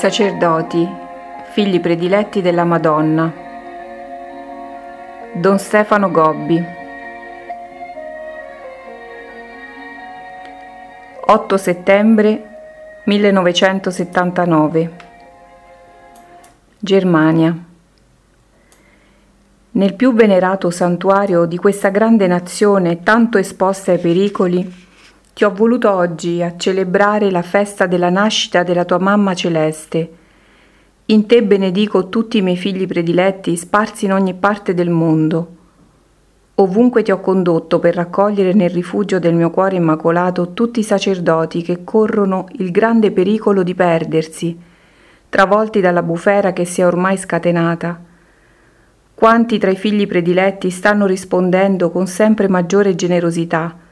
sacerdoti, figli prediletti della Madonna. Don Stefano Gobbi. 8 settembre 1979. Germania. Nel più venerato santuario di questa grande nazione tanto esposta ai pericoli, ti ho voluto oggi a celebrare la festa della nascita della tua mamma celeste. In te benedico tutti i miei figli prediletti sparsi in ogni parte del mondo. Ovunque ti ho condotto per raccogliere nel rifugio del mio cuore immacolato tutti i sacerdoti che corrono il grande pericolo di perdersi, travolti dalla bufera che si è ormai scatenata. Quanti tra i figli prediletti stanno rispondendo con sempre maggiore generosità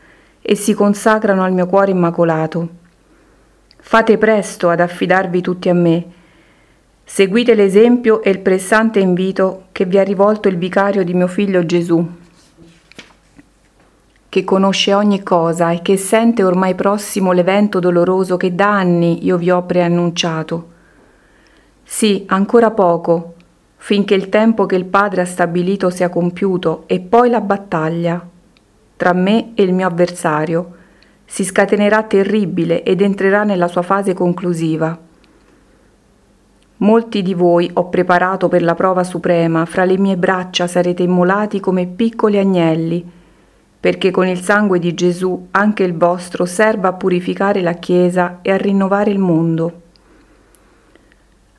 e si consacrano al mio cuore immacolato. Fate presto ad affidarvi tutti a me. Seguite l'esempio e il pressante invito che vi ha rivolto il vicario di mio figlio Gesù, che conosce ogni cosa e che sente ormai prossimo l'evento doloroso che da anni io vi ho preannunciato. Sì, ancora poco, finché il tempo che il Padre ha stabilito sia compiuto e poi la battaglia tra me e il mio avversario, si scatenerà terribile ed entrerà nella sua fase conclusiva. Molti di voi ho preparato per la prova suprema, fra le mie braccia sarete immolati come piccoli agnelli, perché con il sangue di Gesù anche il vostro serva a purificare la Chiesa e a rinnovare il mondo.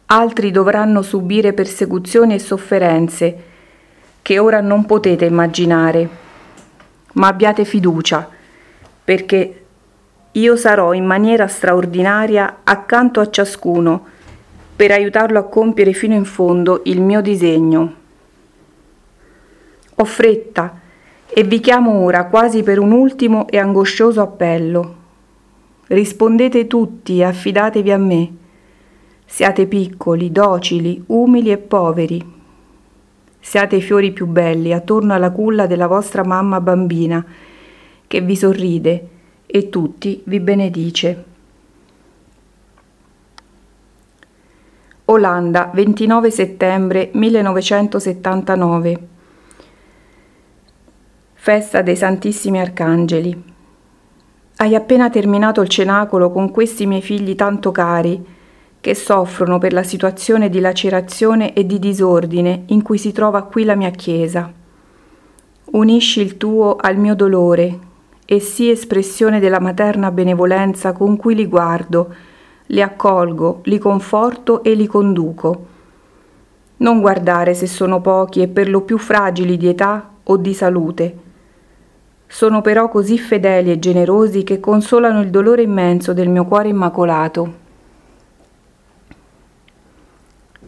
Altri dovranno subire persecuzioni e sofferenze che ora non potete immaginare ma abbiate fiducia, perché io sarò in maniera straordinaria accanto a ciascuno per aiutarlo a compiere fino in fondo il mio disegno. Ho fretta e vi chiamo ora quasi per un ultimo e angoscioso appello. Rispondete tutti e affidatevi a me. Siate piccoli, docili, umili e poveri Siate i fiori più belli attorno alla culla della vostra mamma bambina, che vi sorride e tutti vi benedice. Olanda, 29 settembre 1979. Festa dei Santissimi Arcangeli. Hai appena terminato il cenacolo con questi miei figli tanto cari, che soffrono per la situazione di lacerazione e di disordine in cui si trova qui la mia Chiesa. Unisci il tuo al mio dolore e sii espressione della materna benevolenza con cui li guardo, li accolgo, li conforto e li conduco. Non guardare se sono pochi e per lo più fragili di età o di salute. Sono però così fedeli e generosi che consolano il dolore immenso del mio cuore immacolato.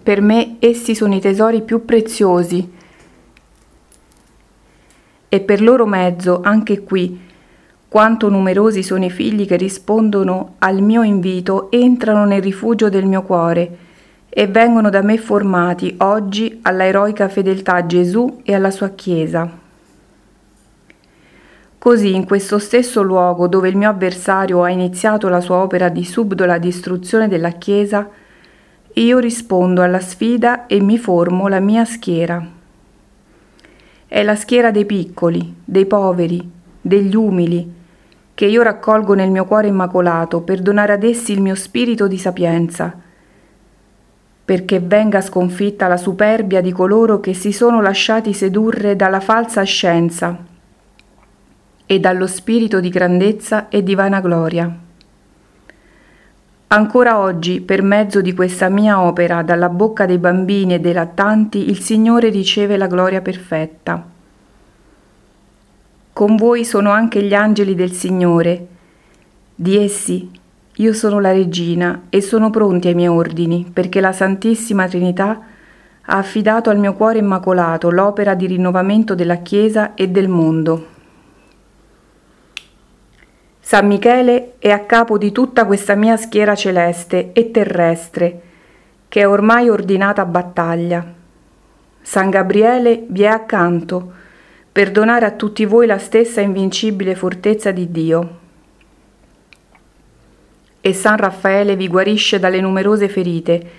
Per me essi sono i tesori più preziosi e per loro mezzo, anche qui, quanto numerosi sono i figli che rispondono al mio invito, entrano nel rifugio del mio cuore e vengono da me formati oggi alla eroica fedeltà a Gesù e alla sua Chiesa. Così in questo stesso luogo dove il mio avversario ha iniziato la sua opera di subdola distruzione della Chiesa, io rispondo alla sfida e mi formo la mia schiera. È la schiera dei piccoli, dei poveri, degli umili, che io raccolgo nel mio cuore immacolato per donare ad essi il mio spirito di sapienza, perché venga sconfitta la superbia di coloro che si sono lasciati sedurre dalla falsa scienza e dallo spirito di grandezza e di vanagloria. Ancora oggi, per mezzo di questa mia opera, dalla bocca dei bambini e dei lattanti, il Signore riceve la gloria perfetta. Con voi sono anche gli angeli del Signore. Di essi io sono la regina e sono pronti ai miei ordini, perché la Santissima Trinità ha affidato al mio cuore immacolato l'opera di rinnovamento della Chiesa e del mondo. San Michele è a capo di tutta questa mia schiera celeste e terrestre, che è ormai ordinata a battaglia. San Gabriele vi è accanto per donare a tutti voi la stessa invincibile fortezza di Dio. e San Raffaele vi guarisce dalle numerose ferite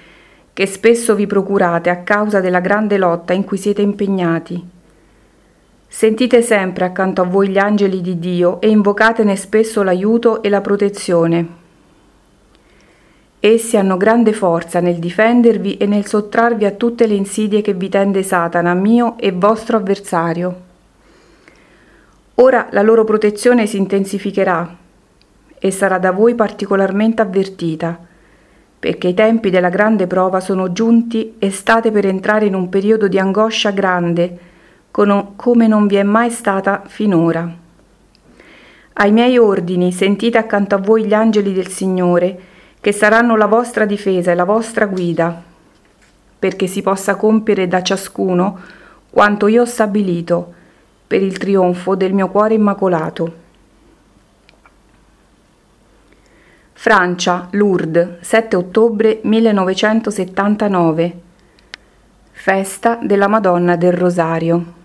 che spesso vi procurate a causa della grande lotta in cui siete impegnati. Sentite sempre accanto a voi gli angeli di Dio e invocatene spesso l'aiuto e la protezione. Essi hanno grande forza nel difendervi e nel sottrarvi a tutte le insidie che vi tende Satana, mio e vostro avversario. Ora la loro protezione si intensificherà e sarà da voi particolarmente avvertita, perché i tempi della grande prova sono giunti e state per entrare in un periodo di angoscia grande, come non vi è mai stata finora. Ai miei ordini sentite accanto a voi gli angeli del Signore, che saranno la vostra difesa e la vostra guida, perché si possa compiere da ciascuno quanto io ho stabilito per il trionfo del mio cuore immacolato. Francia, Lourdes, 7 ottobre 1979. Festa della Madonna del Rosario.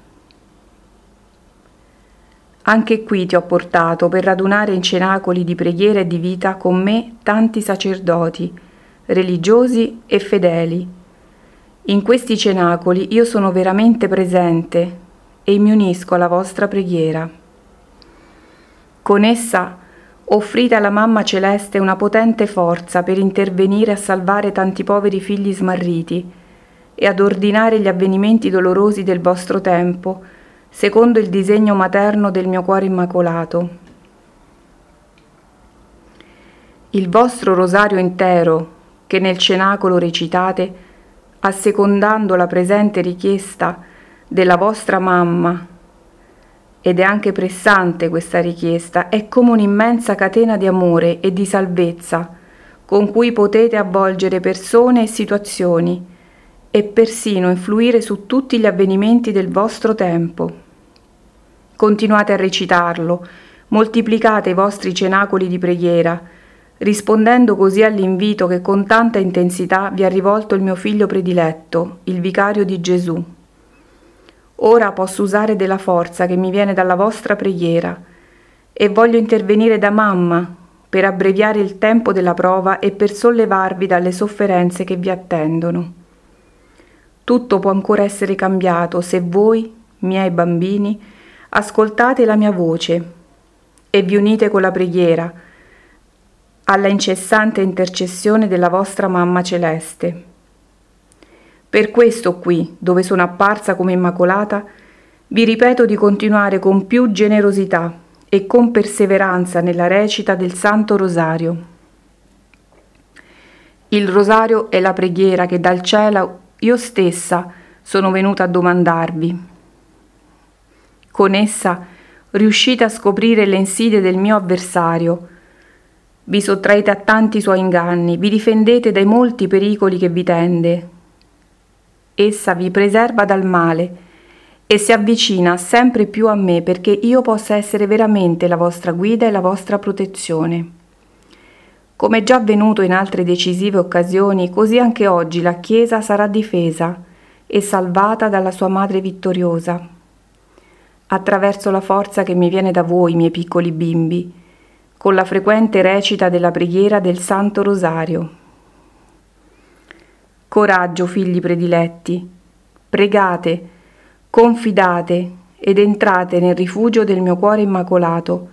Anche qui ti ho portato per radunare in cenacoli di preghiera e di vita con me tanti sacerdoti, religiosi e fedeli. In questi cenacoli io sono veramente presente e mi unisco alla vostra preghiera. Con essa offrite alla Mamma Celeste una potente forza per intervenire a salvare tanti poveri figli smarriti e ad ordinare gli avvenimenti dolorosi del vostro tempo, secondo il disegno materno del mio cuore immacolato. Il vostro rosario intero, che nel cenacolo recitate, assecondando la presente richiesta della vostra mamma, ed è anche pressante questa richiesta, è come un'immensa catena di amore e di salvezza con cui potete avvolgere persone e situazioni e persino influire su tutti gli avvenimenti del vostro tempo. Continuate a recitarlo, moltiplicate i vostri cenacoli di preghiera, rispondendo così all'invito che con tanta intensità vi ha rivolto il mio figlio prediletto, il vicario di Gesù. Ora posso usare della forza che mi viene dalla vostra preghiera e voglio intervenire da mamma per abbreviare il tempo della prova e per sollevarvi dalle sofferenze che vi attendono. Tutto può ancora essere cambiato se voi, miei bambini, ascoltate la mia voce e vi unite con la preghiera alla incessante intercessione della vostra mamma celeste. Per questo qui, dove sono apparsa come immacolata, vi ripeto di continuare con più generosità e con perseveranza nella recita del Santo Rosario. Il rosario è la preghiera che dal cielo io stessa sono venuta a domandarvi. Con essa riuscite a scoprire le insidie del mio avversario. Vi sottraete a tanti suoi inganni, vi difendete dai molti pericoli che vi tende. Essa vi preserva dal male e si avvicina sempre più a me perché io possa essere veramente la vostra guida e la vostra protezione. Come già avvenuto in altre decisive occasioni, così anche oggi la Chiesa sarà difesa e salvata dalla sua Madre vittoriosa attraverso la forza che mi viene da voi, miei piccoli bimbi, con la frequente recita della preghiera del Santo Rosario. Coraggio, figli prediletti, pregate, confidate ed entrate nel rifugio del mio cuore immacolato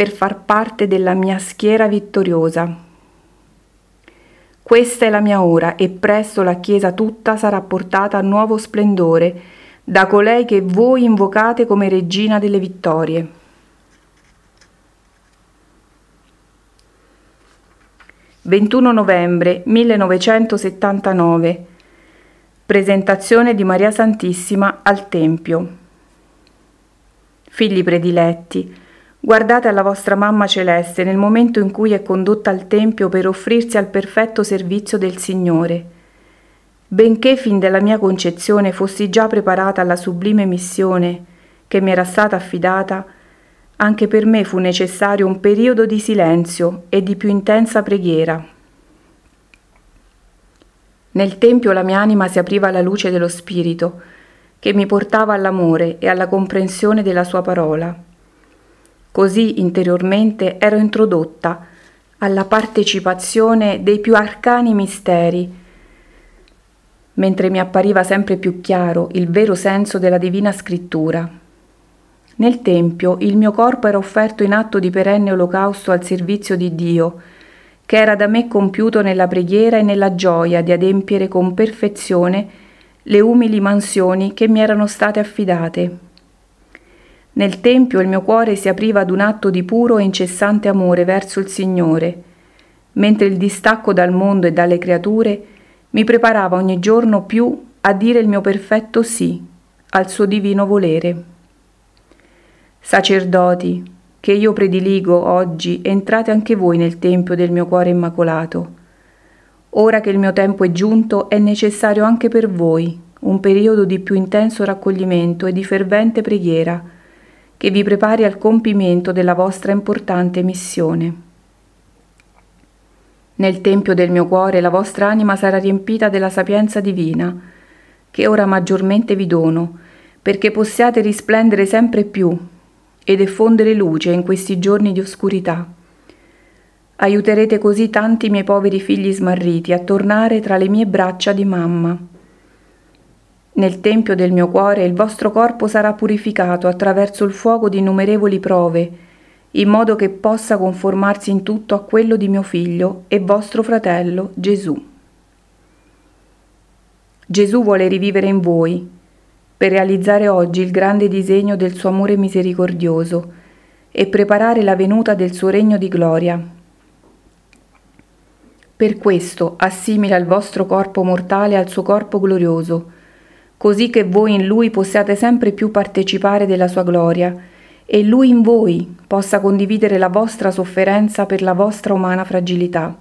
per far parte della mia schiera vittoriosa. Questa è la mia ora e presto la Chiesa tutta sarà portata a nuovo splendore da colei che voi invocate come regina delle vittorie. «21 novembre 1979 Presentazione di Maria Santissima al Tempio. Figli prediletti, guardate alla vostra mamma celeste nel momento in cui è condotta al Tempio per offrirsi al perfetto servizio del Signore benché fin dalla mia concezione fossi già preparata alla sublime missione che mi era stata affidata, anche per me fu necessario un periodo di silenzio e di più intensa preghiera. Nel Tempio la mia anima si apriva alla luce dello Spirito, che mi portava all'amore e alla comprensione della sua parola. Così interiormente ero introdotta alla partecipazione dei più arcani misteri, mentre mi appariva sempre più chiaro il vero senso della divina scrittura. Nel Tempio il mio corpo era offerto in atto di perenne olocausto al servizio di Dio, che era da me compiuto nella preghiera e nella gioia di adempiere con perfezione le umili mansioni che mi erano state affidate. Nel Tempio il mio cuore si apriva ad un atto di puro e incessante amore verso il Signore, mentre il distacco dal mondo e dalle creature mi preparava ogni giorno più a dire il mio perfetto sì al suo divino volere. Sacerdoti, che io prediligo oggi, entrate anche voi nel tempio del mio cuore immacolato. Ora che il mio tempo è giunto, è necessario anche per voi un periodo di più intenso raccoglimento e di fervente preghiera, che vi prepari al compimento della vostra importante missione. Nel tempio del mio cuore la vostra anima sarà riempita della sapienza divina, che ora maggiormente vi dono, perché possiate risplendere sempre più e diffondere luce in questi giorni di oscurità. Aiuterete così tanti miei poveri figli smarriti a tornare tra le mie braccia di mamma. Nel tempio del mio cuore il vostro corpo sarà purificato attraverso il fuoco di innumerevoli prove, in modo che possa conformarsi in tutto a quello di mio figlio e vostro fratello Gesù. Gesù vuole rivivere in voi, per realizzare oggi il grande disegno del suo amore misericordioso e preparare la venuta del suo regno di gloria. Per questo assimila il vostro corpo mortale al suo corpo glorioso, così che voi in lui possiate sempre più partecipare della sua gloria e lui in voi possa condividere la vostra sofferenza per la vostra umana fragilità.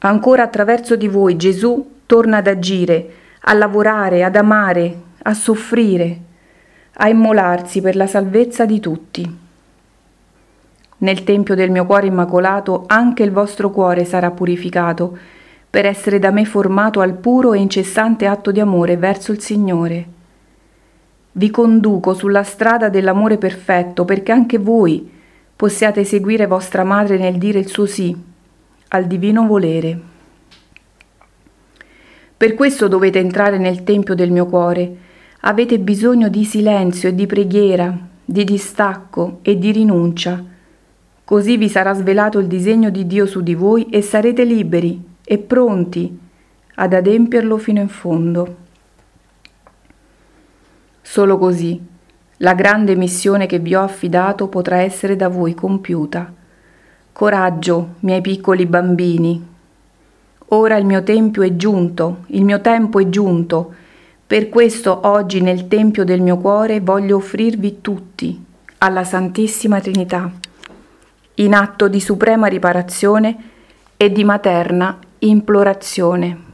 Ancora attraverso di voi Gesù torna ad agire, a lavorare, ad amare, a soffrire, a immolarsi per la salvezza di tutti. Nel Tempio del mio cuore immacolato anche il vostro cuore sarà purificato, per essere da me formato al puro e incessante atto di amore verso il Signore. Vi conduco sulla strada dell'amore perfetto perché anche voi possiate seguire vostra madre nel dire il suo sì al divino volere. Per questo dovete entrare nel Tempio del mio cuore. Avete bisogno di silenzio e di preghiera, di distacco e di rinuncia. Così vi sarà svelato il disegno di Dio su di voi e sarete liberi e pronti ad adempierlo fino in fondo. Solo così la grande missione che vi ho affidato potrà essere da voi compiuta. Coraggio, miei piccoli bambini, Ora il mio tempio è giunto, il mio tempo è giunto. Per questo oggi nel tempio del mio cuore voglio offrirvi tutti alla Santissima Trinità, in atto di suprema riparazione e di materna implorazione.